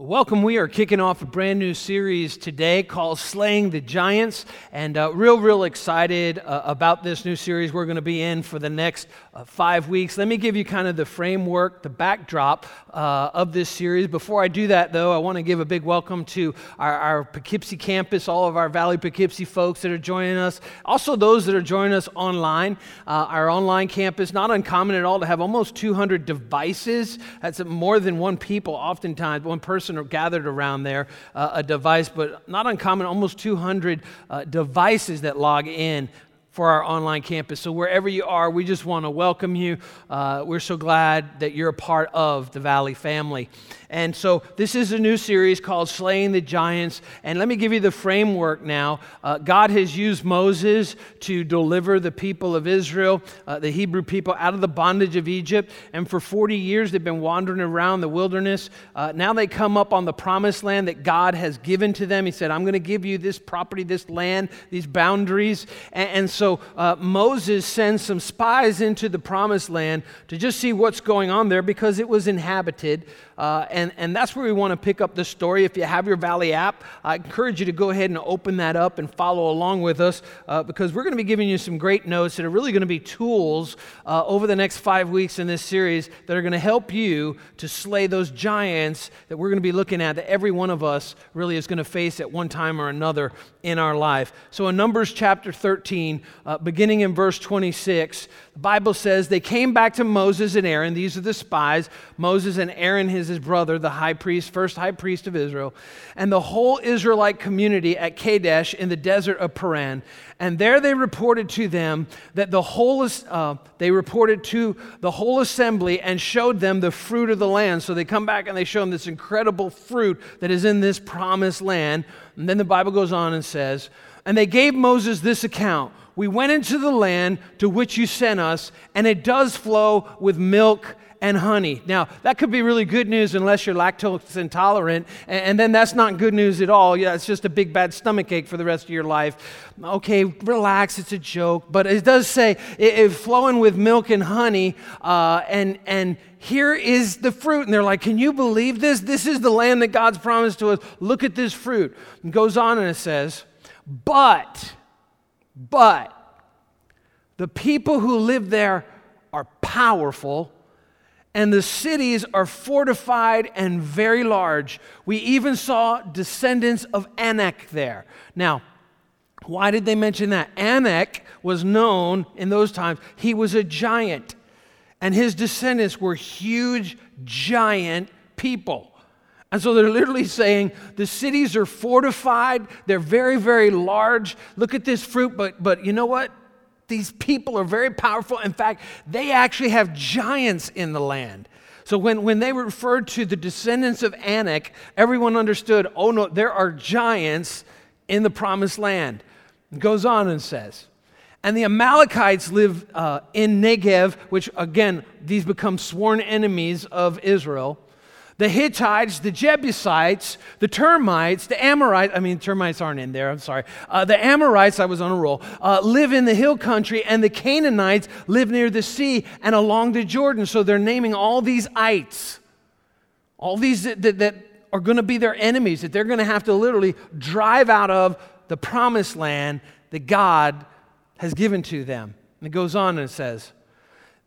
Welcome. We are kicking off a brand new series today called Slaying the Giants. And uh, real, real excited uh, about this new series we're going to be in for the next uh, five weeks. Let me give you kind of the framework, the backdrop uh, of this series. Before I do that, though, I want to give a big welcome to our, our Poughkeepsie campus, all of our Valley Poughkeepsie folks that are joining us, also those that are joining us online. Uh, our online campus, not uncommon at all to have almost 200 devices. That's more than one people, oftentimes, one person person gathered around there, uh, a device, but not uncommon, almost 200 uh, devices that log in for our online campus. So, wherever you are, we just want to welcome you. Uh, we're so glad that you're a part of the Valley family. And so, this is a new series called Slaying the Giants. And let me give you the framework now. Uh, God has used Moses to deliver the people of Israel, uh, the Hebrew people, out of the bondage of Egypt. And for 40 years, they've been wandering around the wilderness. Uh, now they come up on the promised land that God has given to them. He said, I'm going to give you this property, this land, these boundaries. And, and so, so uh, Moses sends some spies into the promised land to just see what's going on there because it was inhabited. Uh, and, and that's where we want to pick up the story. If you have your Valley app, I encourage you to go ahead and open that up and follow along with us uh, because we're going to be giving you some great notes that are really going to be tools uh, over the next five weeks in this series that are going to help you to slay those giants that we're going to be looking at that every one of us really is going to face at one time or another in our life. So in Numbers chapter 13, uh, beginning in verse 26, the Bible says they came back to Moses and Aaron. These are the spies. Moses and Aaron, his, his brother, the high priest, first high priest of Israel, and the whole Israelite community at Kadesh in the desert of Paran. And there they reported to them that the whole, uh, they reported to the whole assembly and showed them the fruit of the land. So they come back and they show them this incredible fruit that is in this promised land. And then the Bible goes on and says, and they gave Moses this account We went into the land to which you sent us, and it does flow with milk and honey. Now, that could be really good news unless you're lactose intolerant, and, then that's not good news at all. Yeah, it's just a big bad stomach ache for the rest of your life. Okay, relax, it's a joke, but it does say it, it flowing with milk and honey, uh, and and here is the fruit. And they're like, Can you believe this? This is the land that God's promised to us. Look at this fruit. And goes on and it says, but, but, the people who live there are powerful, and the cities are fortified and very large. We even saw descendants of Anak there. Now, why did they mention that? Anak was known in those times, he was a giant, and his descendants were huge, giant people. And so they're literally saying the cities are fortified, they're very, very large. Look at this fruit, but, but you know what? These people are very powerful. In fact, they actually have giants in the land. So when, when they referred to the descendants of Anak, everyone understood oh no, there are giants in the promised land. It goes on and says, and the Amalekites live uh, in Negev, which again, these become sworn enemies of Israel the Hittites, the Jebusites, the termites, the Amorites, I mean, termites aren't in there, I'm sorry. Uh, the Amorites, I was on a roll, uh, live in the hill country, and the Canaanites live near the sea and along the Jordan. So they're naming all these ites, all these that, that, that are going to be their enemies, that they're going to have to literally drive out of the promised land that God has given to them. And it goes on and it says,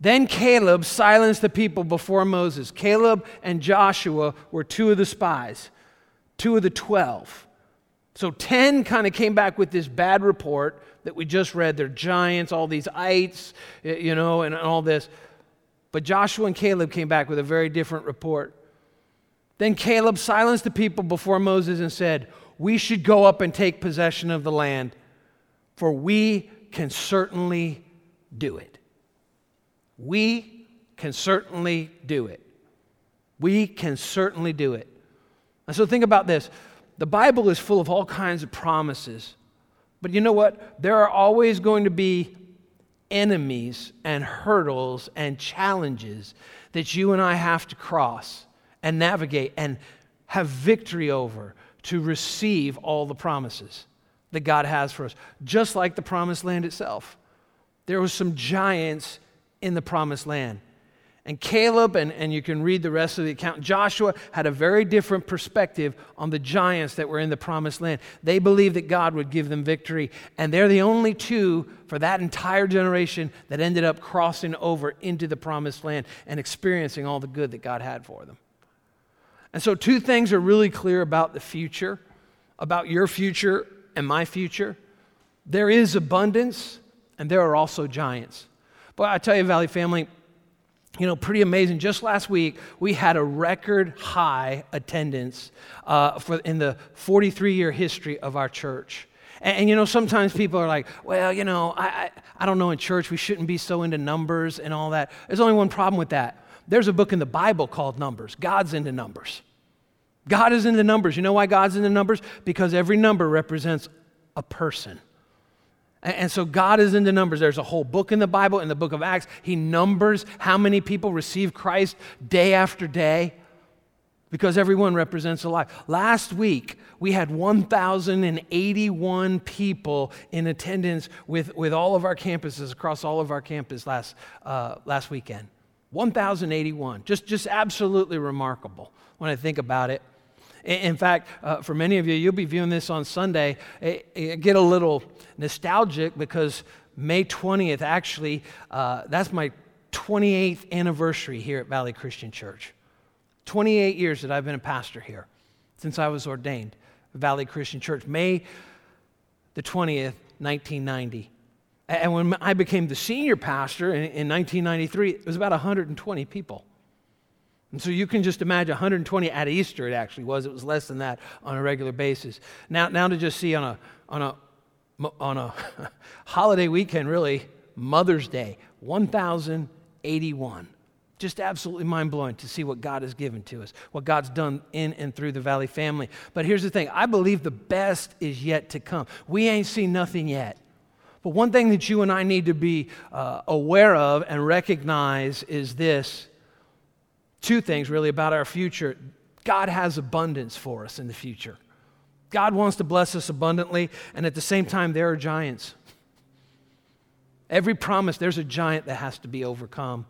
then Caleb silenced the people before Moses. Caleb and Joshua were two of the spies, two of the 12. So 10 kind of came back with this bad report that we just read. They're giants, all these ites, you know, and all this. But Joshua and Caleb came back with a very different report. Then Caleb silenced the people before Moses and said, We should go up and take possession of the land, for we can certainly do it. We can certainly do it. We can certainly do it. And so think about this the Bible is full of all kinds of promises. But you know what? There are always going to be enemies and hurdles and challenges that you and I have to cross and navigate and have victory over to receive all the promises that God has for us, just like the promised land itself. There were some giants in the promised land. And Caleb, and, and you can read the rest of the account, Joshua had a very different perspective on the giants that were in the promised land. They believed that God would give them victory, and they're the only two for that entire generation that ended up crossing over into the promised land and experiencing all the good that God had for them. And so, two things are really clear about the future, about your future and my future. There is abundance, and there are also giants. But I tell you, Valley family, you know, pretty amazing. Just last week, we had a record high attendance uh, for, in the 43 year history of our church. And, and, you know, sometimes people are like, well, you know, I, I, I don't know in church, we shouldn't be so into numbers and all that. There's only one problem with that. There's a book in the Bible called Numbers. God's into numbers. God is into numbers. You know why God's into numbers? Because every number represents a person. And so God is into numbers. There's a whole book in the Bible, in the book of Acts. He numbers how many people receive Christ day after day because everyone represents a life. Last week, we had 1,081 people in attendance with, with all of our campuses across all of our campus last, uh, last weekend. 1,081. Just, just absolutely remarkable when I think about it. In fact, uh, for many of you, you'll be viewing this on Sunday. It, it get a little nostalgic because May 20th, actually, uh, that's my 28th anniversary here at Valley Christian Church. 28 years that I've been a pastor here since I was ordained, Valley Christian Church. May the 20th, 1990. And when I became the senior pastor in, in 1993, it was about 120 people. And so you can just imagine 120 at Easter, it actually was. It was less than that on a regular basis. Now, now to just see on a, on a, on a holiday weekend, really, Mother's Day, 1,081. Just absolutely mind blowing to see what God has given to us, what God's done in and through the Valley family. But here's the thing I believe the best is yet to come. We ain't seen nothing yet. But one thing that you and I need to be uh, aware of and recognize is this two things really about our future. God has abundance for us in the future. God wants to bless us abundantly, and at the same time, there are giants. Every promise, there's a giant that has to be overcome.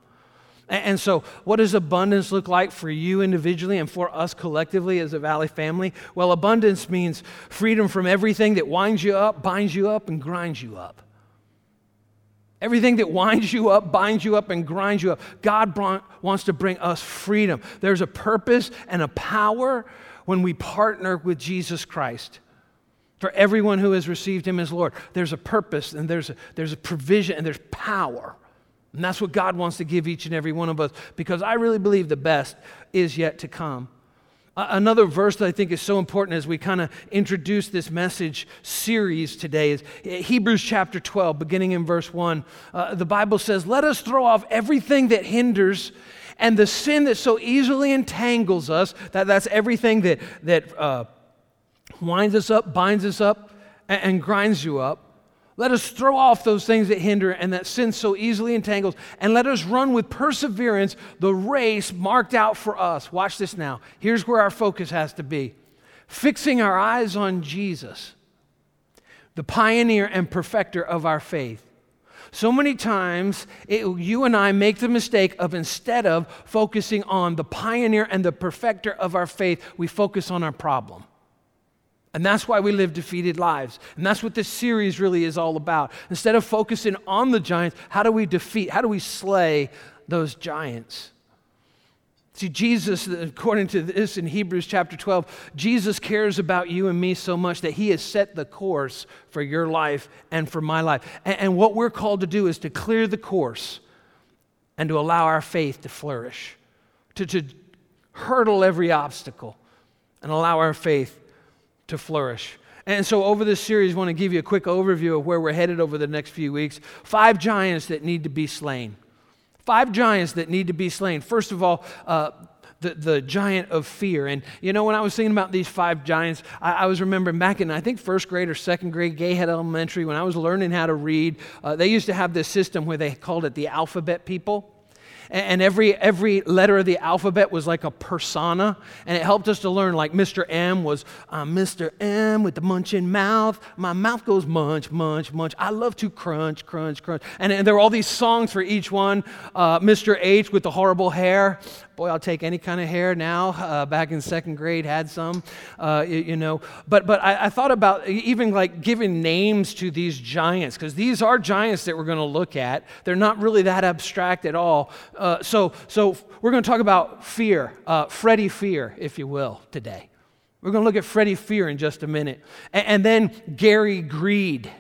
And so, what does abundance look like for you individually and for us collectively as a Valley family? Well, abundance means freedom from everything that winds you up, binds you up, and grinds you up. Everything that winds you up, binds you up, and grinds you up. God wants to bring us freedom. There's a purpose and a power when we partner with Jesus Christ. For everyone who has received him as Lord, there's a purpose and there's a, there's a provision and there's power. And that's what God wants to give each and every one of us because I really believe the best is yet to come. Another verse that I think is so important as we kind of introduce this message series today is Hebrews chapter 12, beginning in verse 1. Uh, the Bible says, Let us throw off everything that hinders and the sin that so easily entangles us. That, that's everything that, that uh, winds us up, binds us up, and, and grinds you up let us throw off those things that hinder and that sin so easily entangles, and let us run with perseverance the race marked out for us. Watch this now. Here's where our focus has to be fixing our eyes on Jesus, the pioneer and perfecter of our faith. So many times, it, you and I make the mistake of instead of focusing on the pioneer and the perfecter of our faith, we focus on our problem. And that's why we live defeated lives. And that's what this series really is all about. Instead of focusing on the giants, how do we defeat, how do we slay those giants? See, Jesus, according to this in Hebrews chapter 12, Jesus cares about you and me so much that he has set the course for your life and for my life. And, and what we're called to do is to clear the course and to allow our faith to flourish, to, to hurdle every obstacle and allow our faith to flourish. And so, over this series, I want to give you a quick overview of where we're headed over the next few weeks. Five giants that need to be slain. Five giants that need to be slain. First of all, uh, the, the giant of fear. And you know, when I was thinking about these five giants, I, I was remembering back in, I think, first grade or second grade, Gayhead Elementary, when I was learning how to read, uh, they used to have this system where they called it the alphabet people. And every, every letter of the alphabet was like a persona, and it helped us to learn. Like Mr. M was uh, Mr. M with the munching mouth. My mouth goes munch, munch, munch. I love to crunch, crunch, crunch. And, and there were all these songs for each one. Uh, Mr. H with the horrible hair. Boy, I'll take any kind of hair now. Uh, back in second grade, had some, uh, you, know. But but I, I thought about even like giving names to these giants because these are giants that we're going to look at. They're not really that abstract at all. Uh, so, so we're going to talk about fear, uh, Freddie Fear, if you will, today. We're going to look at Freddie Fear in just a minute. And, and then Gary Greed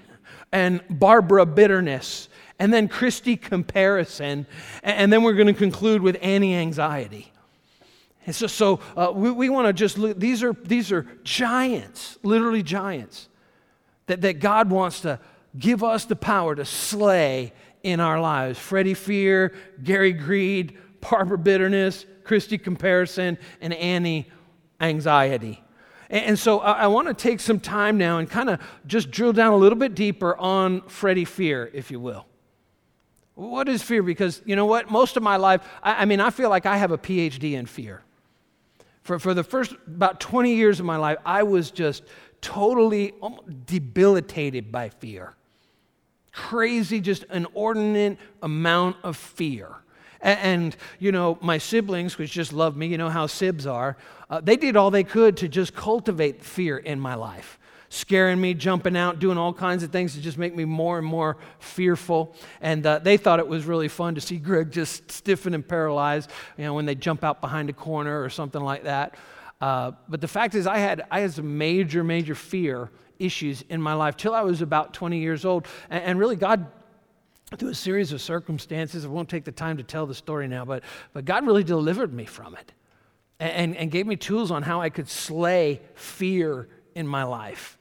and Barbara Bitterness and then Christy Comparison. And, then we're going to conclude with Annie Anxiety. And so, so uh, we, we want to just look, these are, these are giants, literally giants, that, that God wants to give us the power to slay in our lives. Freddie Fear, Gary Greed, Barbara Bitterness, Christy Comparison, and Annie Anxiety. And, and so I, I want to take some time now and kind of just drill down a little bit deeper on Freddie Fear, if you will. What is fear? Because you know what? Most of my life, I, I mean, I feel like I have a PhD in fear. For, for the first about 20 years of my life, I was just totally debilitated by fear crazy, just inordinate amount of fear. And, and, you know, my siblings, which just love me, you know how sibs are, uh, they did all they could to just cultivate fear in my life. Scaring me, jumping out, doing all kinds of things to just make me more and more fearful. And uh, they thought it was really fun to see Greg just stiffen and paralyzed, you know, when they jump out behind a corner or something like that. Uh, but the fact is, I had, I had some major, major fear issues in my life till I was about 20 years old. And, and really, God through a series of circumstances. I won't take the time to tell the story now, but, but God really delivered me from it and, and gave me tools on how I could slay fear in my life.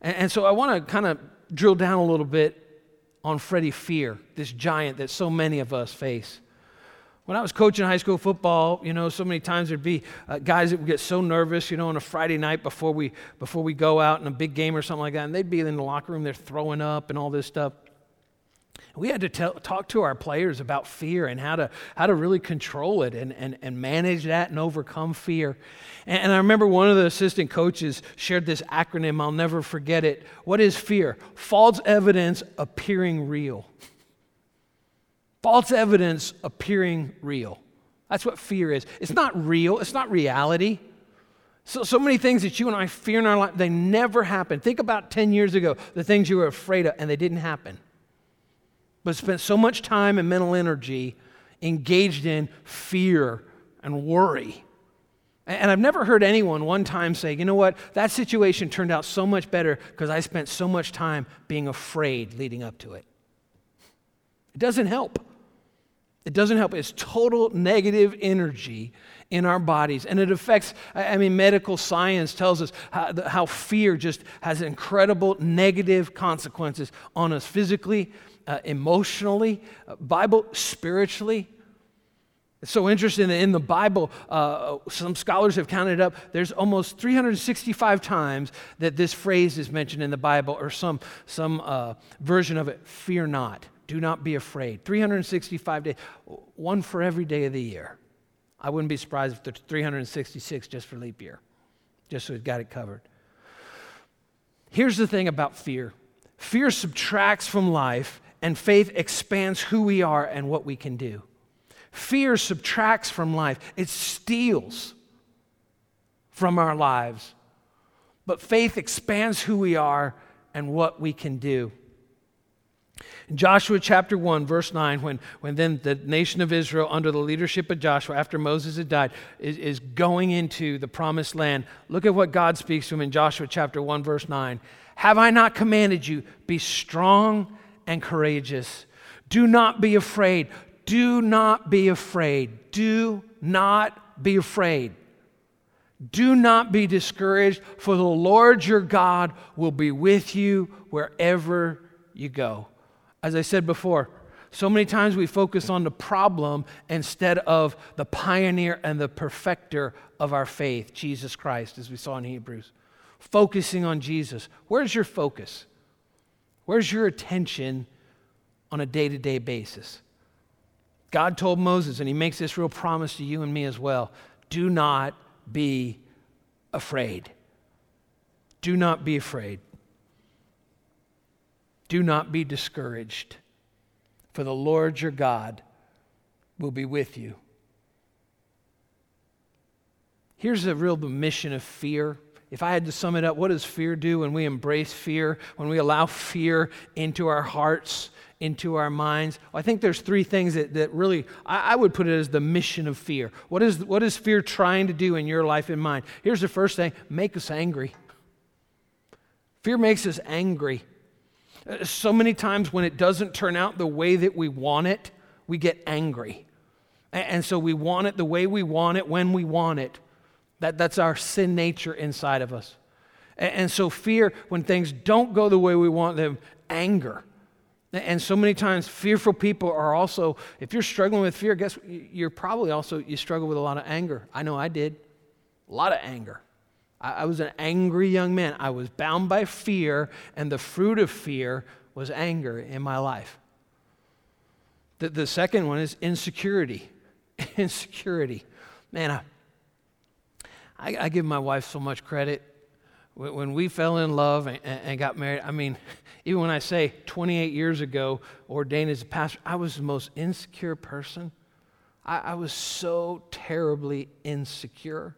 And, and so I want to kind of drill down a little bit on Freddie Fear, this giant that so many of us face. When I was coaching high school football, you know, so many times there'd be uh, guys that would get so nervous, you know, on a Friday night before we before we go out in a big game or something like that, and they'd be in the locker room, they're throwing up and all this stuff. We had to tell, talk to our players about fear and how to, how to really control it and, and, and manage that and overcome fear. And, and I remember one of the assistant coaches shared this acronym, I'll never forget it. What is fear? False evidence appearing real. False evidence appearing real. That's what fear is. It's not real, it's not reality. So, so many things that you and I fear in our life, they never happen. Think about 10 years ago, the things you were afraid of, and they didn't happen. But spent so much time and mental energy engaged in fear and worry. And I've never heard anyone one time say, you know what, that situation turned out so much better because I spent so much time being afraid leading up to it. It doesn't help. It doesn't help. It's total negative energy in our bodies. And it affects, I mean, medical science tells us how, how fear just has incredible negative consequences on us physically, uh, emotionally, uh, Bible spiritually. It's so interesting that in the Bible, uh, some scholars have counted up, there's almost 365 times that this phrase is mentioned in the Bible or some, some uh, version of it fear not. Do not be afraid. 365 days, one for every day of the year. I wouldn't be surprised if there's 366 just for leap year, just so we've got it covered. Here's the thing about fear fear subtracts from life, and faith expands who we are and what we can do. Fear subtracts from life, it steals from our lives. But faith expands who we are and what we can do. In Joshua chapter 1, verse 9, when, when then the nation of Israel, under the leadership of Joshua, after Moses had died, is, is going into the promised land, look at what God speaks to him in Joshua chapter 1, verse 9. Have I not commanded you, be strong and courageous? Do not be afraid. Do not be afraid. Do not be afraid. Do not be discouraged, for the Lord your God will be with you wherever you go. As I said before, so many times we focus on the problem instead of the pioneer and the perfecter of our faith, Jesus Christ, as we saw in Hebrews. Focusing on Jesus. Where's your focus? Where's your attention on a day to day basis? God told Moses, and he makes this real promise to you and me as well do not be afraid. Do not be afraid. Do not be discouraged, for the Lord your God will be with you. Here's a real mission of fear. If I had to sum it up, what does fear do when we embrace fear, when we allow fear into our hearts, into our minds? Well, I think there's three things that, that really, I, I, would put it as the mission of fear. What is, what is fear trying to do in your life and mine? Here's the first thing make us angry. Fear makes us angry. Uh, so many times when it doesn't turn out the way that we want it, we get angry. And so we want it the way we want it when we want it. That, that's our sin nature inside of us. And, and so fear, when things don't go the way we want them, anger. And so many times, fearful people are also, if you're struggling with fear, guess you're probably also, you struggle with a lot of anger. I know I did. A lot of anger. I, I was an angry young man. I was bound by fear, and the fruit of fear was anger in my life. The, the second one is insecurity. insecurity. Man, I, I, I, give my wife so much credit. When we fell in love and, and, got married, I mean, even when I say 28 years ago, ordained as a pastor, I was the most insecure person. I, I was so terribly insecure,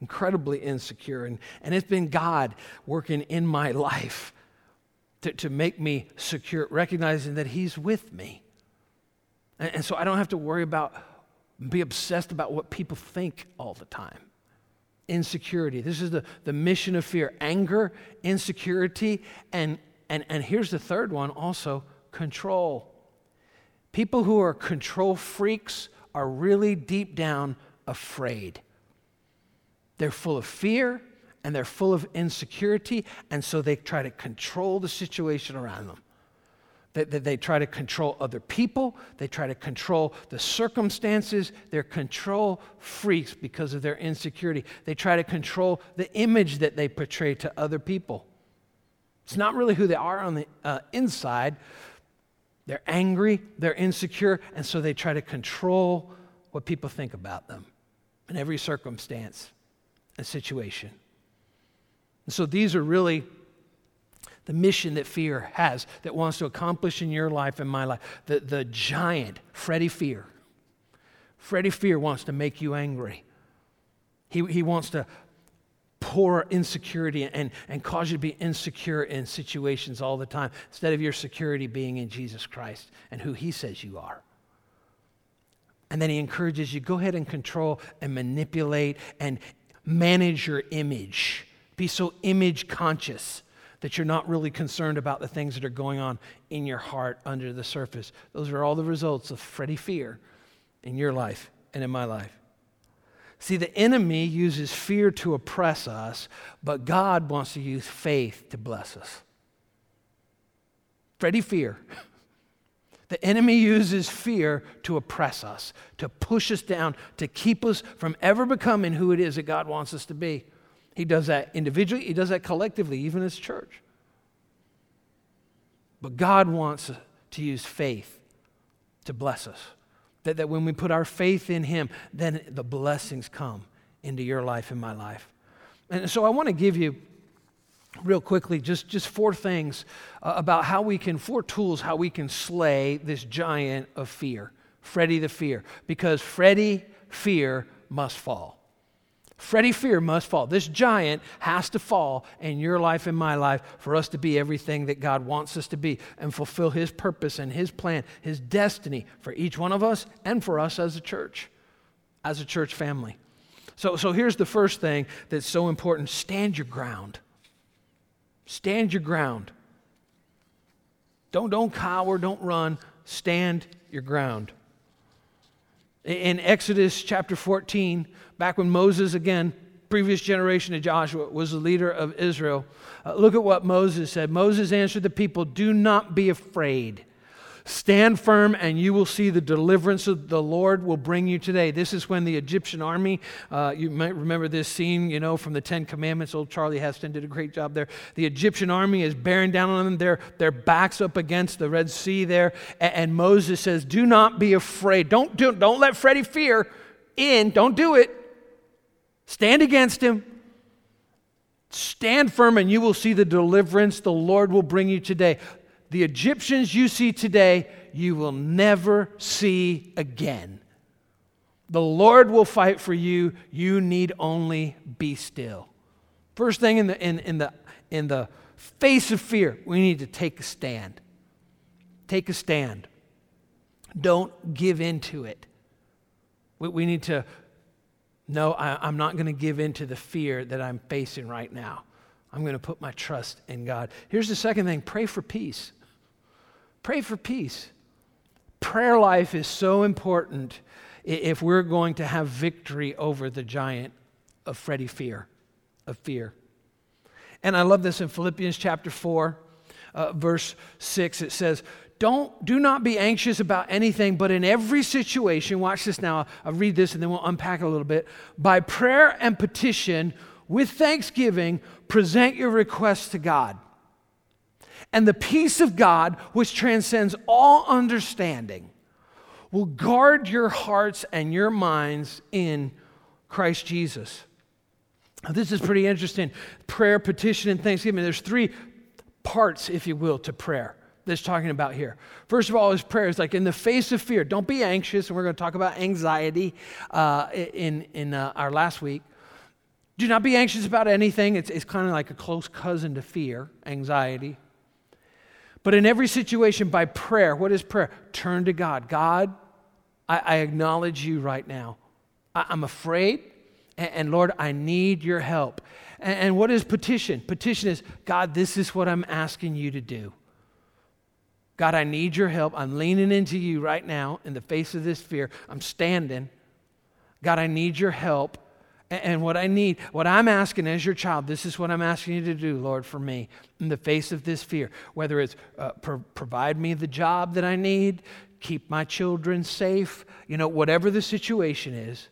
incredibly insecure. And, and it's been God working in my life to, to make me secure, recognizing that He's with me. And, and so I don't have to worry about, be obsessed about what people think all the time insecurity. This is the, the mission of fear anger, insecurity, and, and, and here's the third one also control. People who are control freaks are really deep down afraid. They're full of fear and they're full of insecurity, and so they try to control the situation around them. They, they, they, try to control other people. They try to control the circumstances. They're control freaks because of their insecurity. They try to control the image that they portray to other people. It's not really who they are on the uh, inside. They're angry, they're insecure, and so they try to control what people think about them in every circumstance and situation. And so these are really the mission that fear has, that wants to accomplish in your life and my life. The, the giant, Freddy Fear. Freddy Fear wants to make you angry. He, he wants to pour insecurity and, and cause you to be insecure in situations all the time instead of your security being in Jesus Christ and who He says you are. And then He encourages you go ahead and control and manipulate and manage your image. Be so image conscious that you're not really concerned about the things that are going on in your heart under the surface. Those are all the results of Freddy fear in your life and in my life. See, the enemy uses fear to oppress us, but God wants to use faith to bless us. Freddy fear. The enemy uses fear to oppress us, to push us down, to keep us from ever becoming who it is that God wants us to be. He does that individually, He does that collectively, even as church. But God wants to use faith to bless us. That, that when we put our faith in Him, then the blessings come into your life and my life. And so I want to give you real quickly just, just four things uh, about how we can, four tools how we can slay this giant of fear, Freddy the fear, because Freddy fear must fall. Freddy Fear must fall. This giant has to fall in your life and my life for us to be everything that God wants us to be and fulfill His purpose and His plan, His destiny for each one of us and for us as a church, as a church family. So, so here's the first thing that's so important stand your ground. Stand your ground. Don't, don't cower, don't run. Stand your ground. In Exodus chapter 14, back when Moses, again, previous generation of Joshua, was the leader of Israel, uh, look at what Moses said. Moses answered the people, Do not be afraid. Stand firm, and you will see the deliverance of the Lord will bring you today. This is when the Egyptian army, uh, you might remember this scene, you know, from the Ten Commandments. Old Charlie Heston did a great job there. The Egyptian army is bearing down on them. Their, their backs up against the Red Sea there. And, and Moses says, Do not be afraid. Don't, do, don't let Freddie fear in. Don't do it. Stand against him. Stand firm, and you will see the deliverance the Lord will bring you today the Egyptians you see today, you will never see again. The Lord will fight for you. You need only be still. First thing in the, in, in, the, in the face of fear, we need to take a stand. Take a stand. Don't give in to it. We, we need to, no, I, I'm not going to give in to the fear that I'm facing right now. I'm going to put my trust in God. Here's the second thing pray for peace. Pray for peace. Prayer life is so important if we're going to have victory over the giant of Freddie fear, of fear. And I love this in Philippians chapter 4, uh, verse 6. It says, don't, do not be anxious about anything, but in every situation, watch this now, I'll read this and then we'll unpack a little bit. By prayer and petition, with thanksgiving, present your requests to God. And the peace of God, which transcends all understanding, will guard your hearts and your minds in Christ Jesus. Now, this is pretty interesting. Prayer, petition, and thanksgiving. There's three parts, if you will, to prayer that's talking about here. First of all, is prayer is like in the face of fear. Don't be anxious, and we're going to talk about anxiety uh, in in uh, our last week. Do not be anxious about anything. It's, it's kind of like a close cousin to fear, anxiety. But in every situation, by prayer, what is prayer? Turn to God. God, I, I acknowledge you right now. I, am afraid, and, and, Lord, I need your help. And, and what is petition? Petition is, God, this is what I'm asking you to do. God, I need your help. I'm leaning into you right now in the face of this fear. I'm standing. God, I need your help. And what I need, what I'm asking as your child, this is what I'm asking you to do, Lord, for me in the face of this fear. Whether it's uh, pro- provide me the job that I need, keep my children safe, you know, whatever the situation is.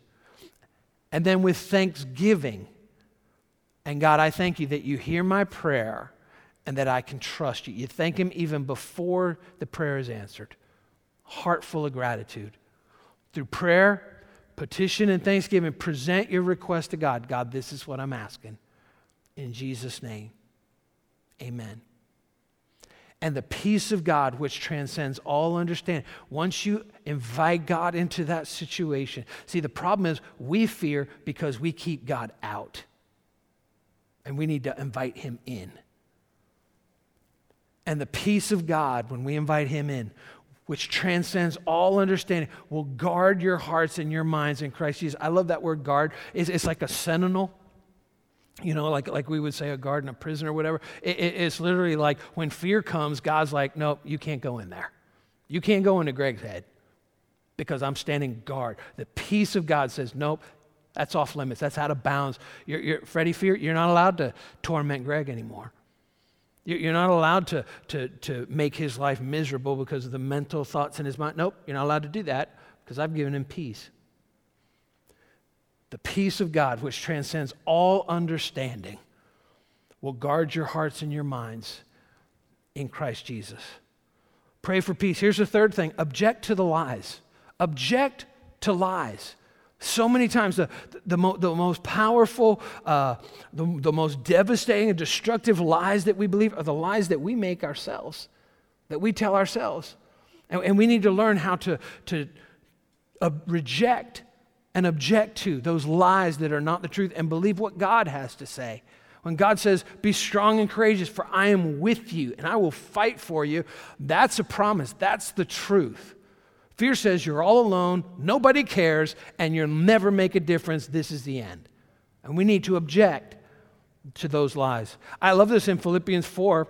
And then with thanksgiving, and God, I thank you that you hear my prayer and that I can trust you. You thank Him even before the prayer is answered. Heart full of gratitude. Through prayer, petition and thanksgiving, present your request to God. God, this is what I'm asking. In Jesus' name, amen. And the peace of God, which transcends all understanding, once you invite God into that situation, see, the problem is we fear because we keep God out. And we need to invite Him in. And the peace of God, when we invite Him in, which transcends all understanding, will guard your hearts and your minds in Christ Jesus. I love that word guard. It's, it's like a sentinel. You know, like, like we would say a guard in a prison or whatever. It, it, it's literally like when fear comes, God's like, nope, you can't go in there. You can't go into Greg's head because I'm standing guard. The peace of God says, nope, that's off limits. That's out of bounds. You're, you're, Freddie Fear, you're not allowed to torment Greg anymore. You're not allowed to, to, to make his life miserable because of the mental thoughts in his mind. Nope, you're not allowed to do that because I've given him peace. The peace of God, which transcends all understanding, will guard your hearts and your minds in Christ Jesus. Pray for peace. Here's the third thing object to the lies. Object to lies. So many times, the, the, mo- the most powerful, uh, the, the most devastating and destructive lies that we believe are the lies that we make ourselves, that we tell ourselves. And, and we need to learn how to, to uh, reject and object to those lies that are not the truth and believe what God has to say. When God says, Be strong and courageous, for I am with you and I will fight for you, that's a promise. That's the truth. Fear says you're all alone, nobody cares, and you'll never make a difference. This is the end. And we need to object to those lies. I love this in Philippians 4,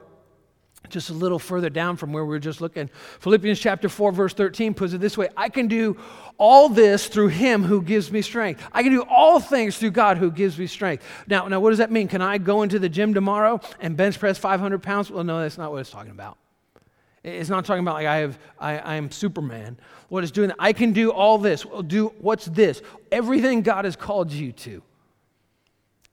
just a little further down from where we were just looking. Philippians chapter 4, verse 13 puts it this way I can do all this through him who gives me strength. I can do all things through God who gives me strength. Now, now what does that mean? Can I go into the gym tomorrow and bench press 500 pounds? Well, no, that's not what it's talking about. It's not talking about like I have I, I am Superman. What is doing? I can do all this. Do what's this? Everything God has called you to.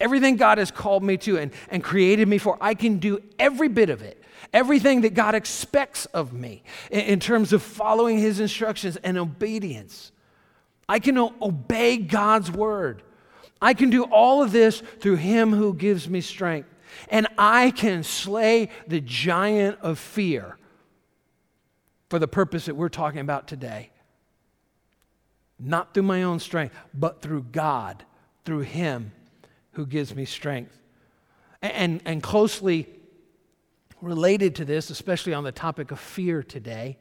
Everything God has called me to and, and created me for, I can do every bit of it. Everything that God expects of me in, in terms of following His instructions and obedience. I can obey God's word. I can do all of this through Him who gives me strength. And I can slay the giant of fear for the purpose that we're talking about today. Not through my own strength, but through God, through Him who gives me strength. And, and closely related to this, especially on the topic of fear today,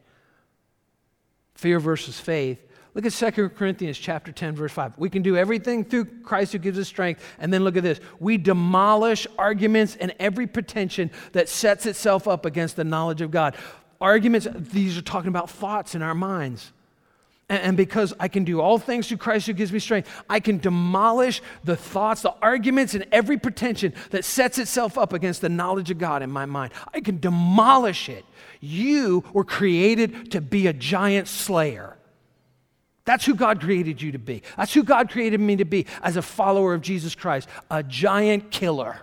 fear versus faith, Look at 2 Corinthians chapter 10 verse 5. We can do everything through Christ who gives us strength. And then look at this. We demolish arguments and every pretension that sets itself up against the knowledge of God. Arguments, these are talking about thoughts in our minds. And because I can do all things through Christ who gives me strength, I can demolish the thoughts, the arguments, and every pretension that sets itself up against the knowledge of God in my mind. I can demolish it. You were created to be a giant slayer. That's who God created you to be. That's who God created me to be as a follower of Jesus Christ, a giant killer.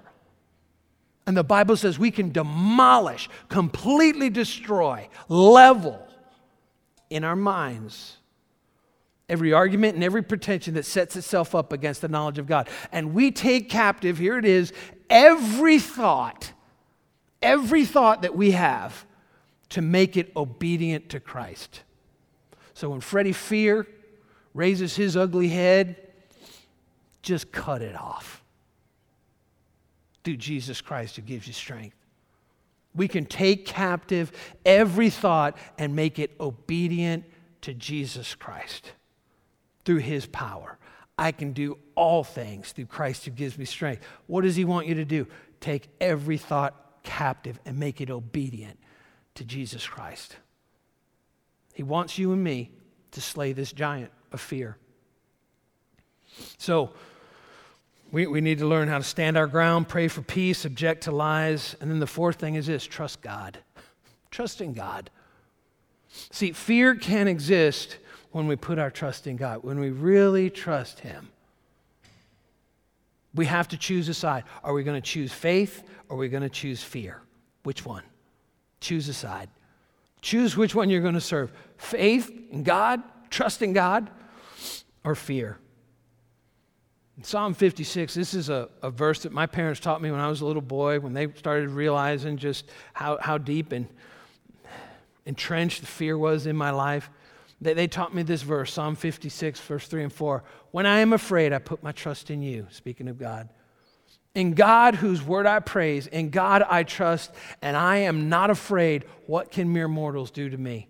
And the Bible says we can demolish, completely destroy, level in our minds every argument and every pretension that sets itself up against the knowledge of God. And we take captive, here it is, every thought, every thought that we have to make it obedient to Christ. So when Freddie Fear raises his ugly head, just cut it off. Through Jesus Christ who gives you strength. We can take captive every thought and make it obedient to Jesus Christ through his power. I can do all things through Christ who gives me strength. What does he want you to do? Take every thought captive and make it obedient to Jesus Christ. He wants you and me to slay this giant of fear. So, we, we need to learn how to stand our ground, pray for peace, object to lies. And then the fourth thing is this trust God. Trust in God. See, fear can exist when we put our trust in God, when we really trust Him. We have to choose a side. Are we going to choose faith or are we going to choose fear? Which one? Choose a side. Choose which one you're going to serve faith in God, trust in God, or fear. Psalm 56, this is a, a verse that my parents taught me when I was a little boy, when they started realizing just how, how deep and entrenched the fear was in my life. They, they taught me this verse, Psalm 56, verse 3 and 4. When I am afraid, I put my trust in you, speaking of God. In God, whose word I praise, in God I trust, and I am not afraid. What can mere mortals do to me?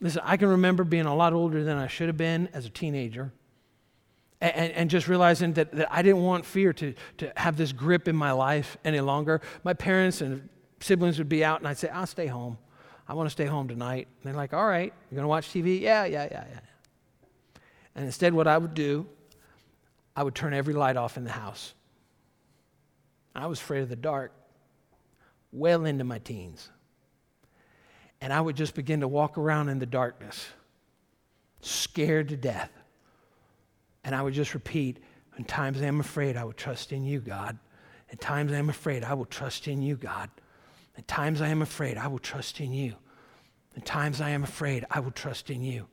Listen, I can remember being a lot older than I should have been as a teenager. And, and, just realizing that, that I didn't want fear to, to have this grip in my life any longer. My parents and siblings would be out, and I'd say, I'll stay home. I want to stay home tonight. And they're like, All right, you're going to watch TV? Yeah, yeah, yeah, yeah. And instead, what I would do, I would turn every light off in the house. I was afraid of the dark well into my teens. And I would just begin to walk around in the darkness, scared to death. And I would just repeat, in times I am afraid, I will trust in you, God. At times I am afraid, I will trust in you, God. At times I am afraid, I will trust in you. At times I am afraid, I will trust in you.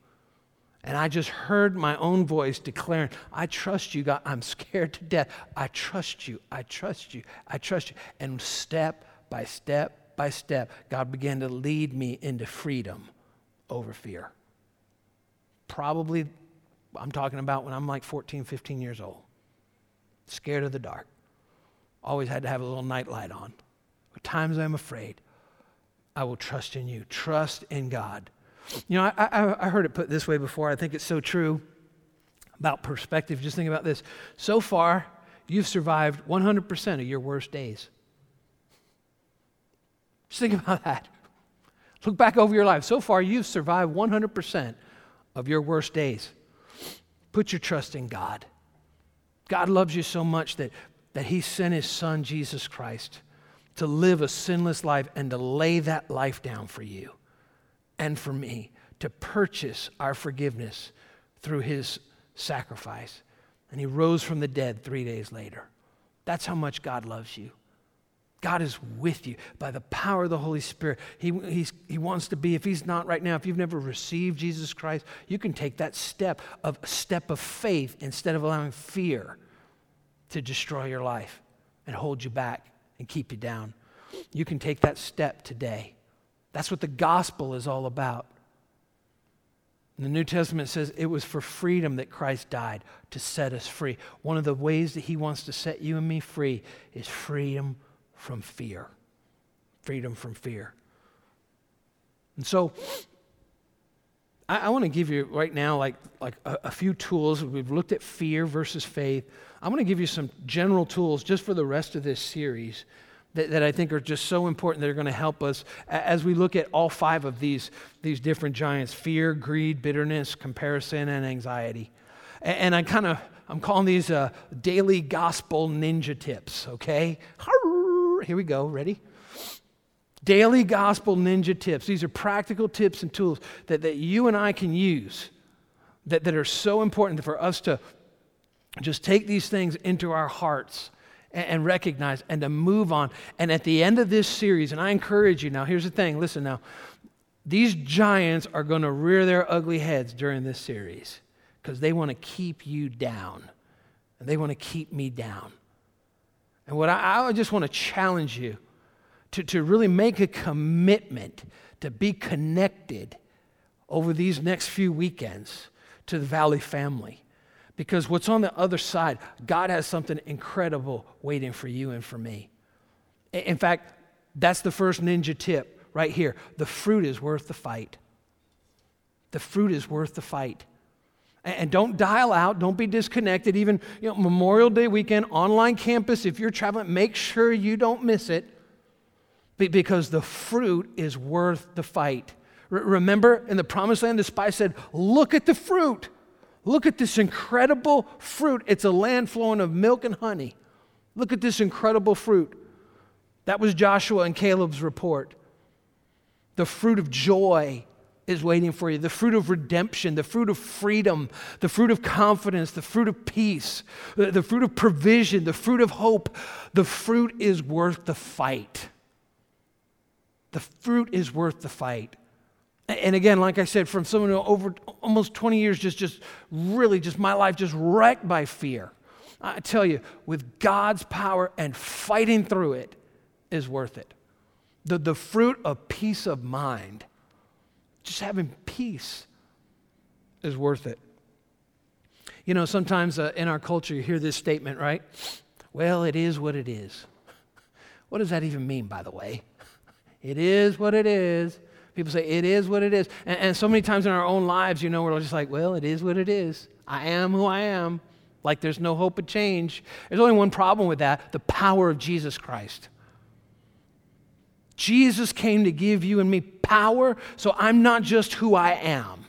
And I just heard my own voice declaring, I trust you, God. I'm scared to death. I trust you. I trust you. I trust you. And step by step by step, God began to lead me into freedom over fear. Probably, I'm talking about when I'm like 14, 15 years old. Scared of the dark. Always had to have a little night light on. At times I'm afraid. I will trust in you. Trust in God. You know, I, I, I heard it put this way before. I think it's so true about perspective. Just think about this. So far, you've survived 100% of your worst days. Just think about that. Look back over your life. So far, you've survived 100% of your worst days. Put your trust in God. God loves you so much that, that He sent His Son, Jesus Christ, to live a sinless life and to lay that life down for you and for me to purchase our forgiveness through his sacrifice. And he rose from the dead three days later. That's how much God loves you. God is with you by the power of the Holy Spirit. He, he wants to be, if He's not right now, if you've never received Jesus Christ, you can take that step of step of faith instead of allowing fear to destroy your life and hold you back and keep you down. You can take that step today. That's what the gospel is all about. The New Testament says it was for freedom that Christ died, to set us free. One of the ways that He wants to set you and me free is freedom from fear. Freedom from fear. And so, I, I want to give you right now, like, like a, a few tools. We've looked at fear versus faith. I want to give you some general tools just for the rest of this series that, that I think are just so important that are going to help us as we look at all five of these, these different giants fear, greed, bitterness, comparison, and anxiety. And, and I kind of, I'm calling these uh, daily gospel ninja tips, okay? Here we go. Ready? Daily gospel ninja tips. These are practical tips and tools that, that you and I can use that, that are so important for us to just take these things into our hearts and, and recognize and to move on. And at the end of this series, and I encourage you now, here's the thing listen now, these giants are going to rear their ugly heads during this series because they want to keep you down and they want to keep me down. And what I, I just want to challenge you to, to really make a commitment to be connected over these next few weekends to the Valley family. Because what's on the other side, God has something incredible waiting for you and for me. In fact, that's the first ninja tip right here. The fruit is worth the fight. The fruit is worth the fight. And don't dial out, don't be disconnected. Even you know, Memorial Day weekend, online campus, if you're traveling, make sure you don't miss it because the fruit is worth the fight. remember in the promised land, the spy said, Look at the fruit. Look at this incredible fruit. It's a land flowing of milk and honey. Look at this incredible fruit. That was Joshua and Caleb's report. The fruit of joy is waiting for you the fruit of redemption, the fruit of freedom, the fruit of confidence, the fruit of peace, the, fruit of provision, the fruit of hope. The fruit is worth the fight. The fruit is worth the fight. And again, like I said, from someone who over almost 20 years, just, just really, just my life just wrecked by fear. I tell you, with God's power and fighting through it is worth it. The, the fruit of peace of mind just having peace is worth it. You know, sometimes uh, in our culture, you hear this statement, right? Well, it is what it is. What does that even mean, by the way? It is what it is. People say, it is what it is. And, and, so many times in our own lives, you know, we're just like, well, it is what it is. I am who I am. Like there's no hope of change. There's only one problem with that the power of Jesus Christ. Jesus came to give you and me power so I'm not just who I am,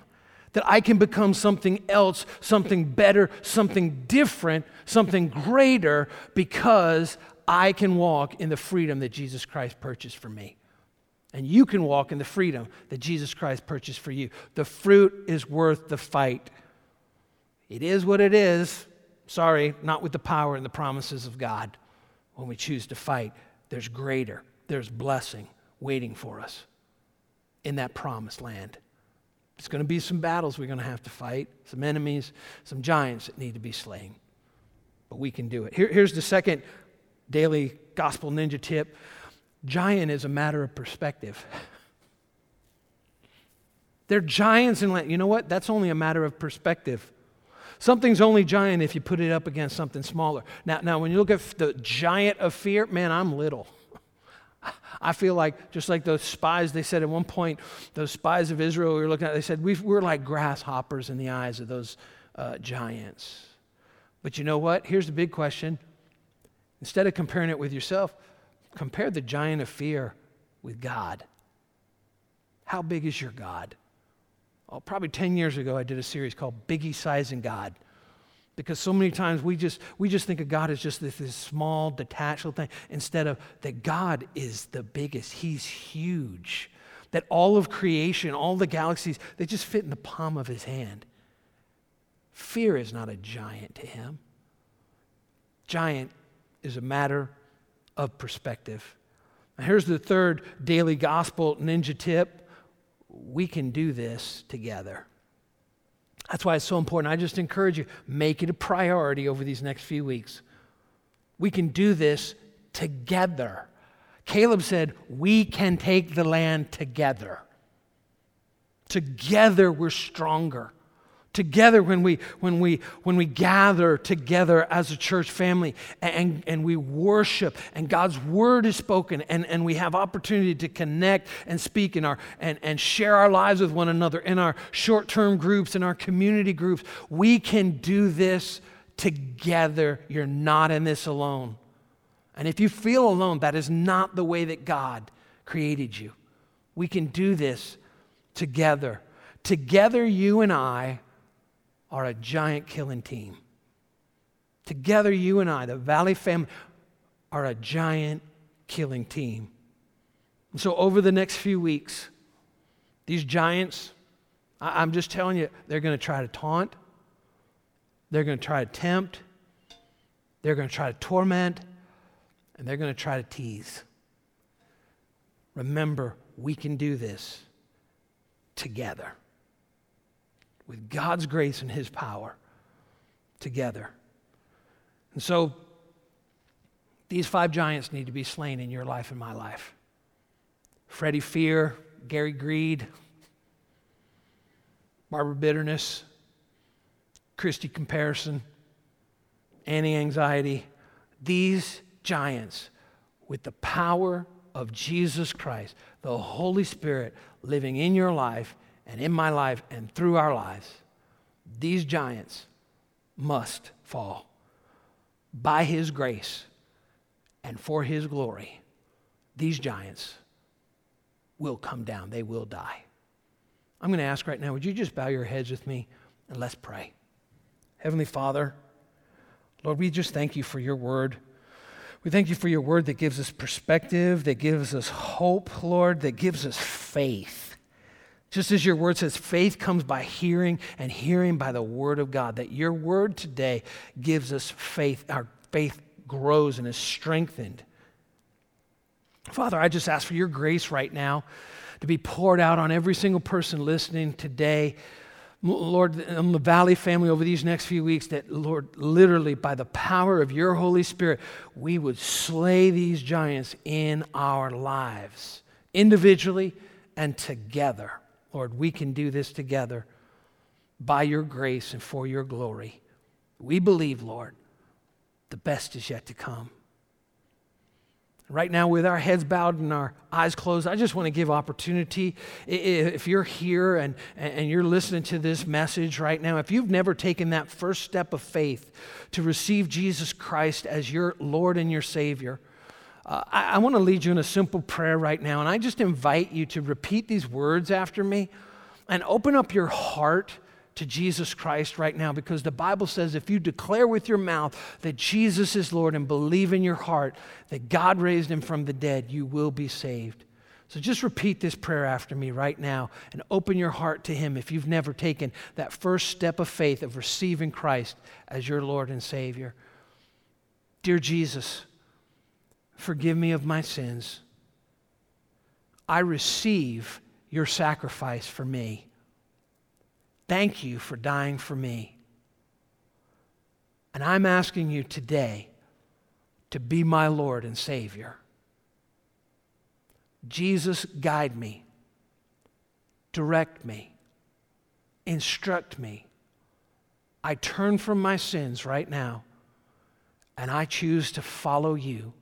that I can become something else, something better, something different, something greater because I can walk in the freedom that Jesus Christ purchased for me. And you can walk in the freedom that Jesus Christ purchased for you. The fruit is worth the fight. It is what it is. Sorry, not with the power and the promises of God. When we choose to fight, there's greater there's blessing waiting for us in that promised land. It's going to be some battles we're going to have to fight, some enemies, some giants that need to be slain. But we can do it. Here, here's the second daily gospel ninja tip giant is a matter of perspective. They're giants in land. You know what? That's only a matter of perspective. Something's only giant if you put it up against something smaller. Now, now when you look at the giant of fear, man, I'm little. I feel like, just like those spies, they said at one point, those spies of Israel we were looking at, they said, we are like grasshoppers in the eyes of those uh, giants. But you know what? Here's the big question. Instead of comparing it with yourself, compare the giant of fear with God. How big is your God? Oh, probably 10 years ago, I did a series called Biggie Sizing God. Because so many times we just, we just think of God as just this, this small, detached little thing, instead of that God is the biggest. He's huge. that all of creation, all the galaxies, they just fit in the palm of his hand. Fear is not a giant to him. Giant is a matter of perspective. Now, here's the third daily gospel ninja tip we can do this together. That's why it's so important. I just encourage you, make it a priority over these next few weeks. We can do this together. Caleb said, We can take the land together. Together, we're stronger together when we when we when we gather together as a church family and, and we worship and god's word is spoken and, and we have opportunity to connect and speak in our and, and share our lives with one another in our short-term groups in our community groups. We can do this together. You're not in this alone. And if you feel alone that is not the way that god created you. We can do this together. Together you and i are a giant killing team. Together, you and I, the Valley family, are a giant killing team. And so, over the next few weeks, these giants, I, am just telling you, they're going to try to taunt, they're going to try to tempt, they're going to try to torment, and they're going to try to tease. Remember, we can do this together with God's grace and His power together. And so, these five giants need to be slain in your life and my life Freddie Fear, Gary Greed, Barbara Bitterness, Christy Comparison, Annie Anxiety. These giants, with the power of Jesus Christ, the Holy Spirit living in your life, and in my life and through our lives, these giants must fall. By His grace and for His glory, these giants will come down. They will die. I'm going to ask right now would you just bow your heads with me and let's pray? Heavenly Father, Lord, we just thank you for your word. We thank you for your word that gives us perspective, that gives us hope, Lord, that gives us faith. Just as your word says, faith comes by hearing, and hearing by the word of God. That your word today gives us faith. Our faith grows and is strengthened. Father, I just ask for your grace right now to be poured out on every single person listening today. Lord, on the Valley family over these next few weeks, that, Lord, literally by the power of your Holy Spirit, we would slay these giants in our lives, individually and together. Lord, we can do this together by your grace and for your glory. We believe, Lord, the best is yet to come. Right now, with our heads bowed and our eyes closed, I just want to give opportunity. If you're here and, and you're listening to this message right now, if you've never taken that first step of faith to receive Jesus Christ as your Lord and your Savior, uh, I, I want to lead you in a simple prayer right now, and I just invite you to repeat these words after me and open up your heart to Jesus Christ right now because the Bible says if you declare with your mouth that Jesus is Lord and believe in your heart that God raised him from the dead, you will be saved. So just repeat this prayer after me right now and open your heart to him if you've never taken that first step of faith of receiving Christ as your Lord and Savior. Dear Jesus, Forgive me of my sins. I receive your sacrifice for me. Thank you for dying for me. And I'm asking you today to be my Lord and Savior. Jesus, guide me, direct me, instruct me. I turn from my sins right now, and I choose to follow you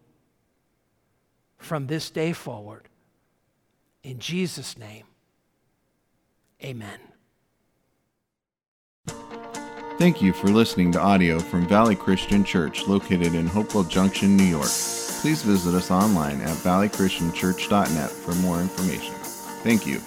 from this day forward. In Jesus' name, amen. Thank you for listening to audio from Valley Christian Church located in Hopewell Junction, New York. Please visit us online at valleychristianchurch.net for more information. Thank you.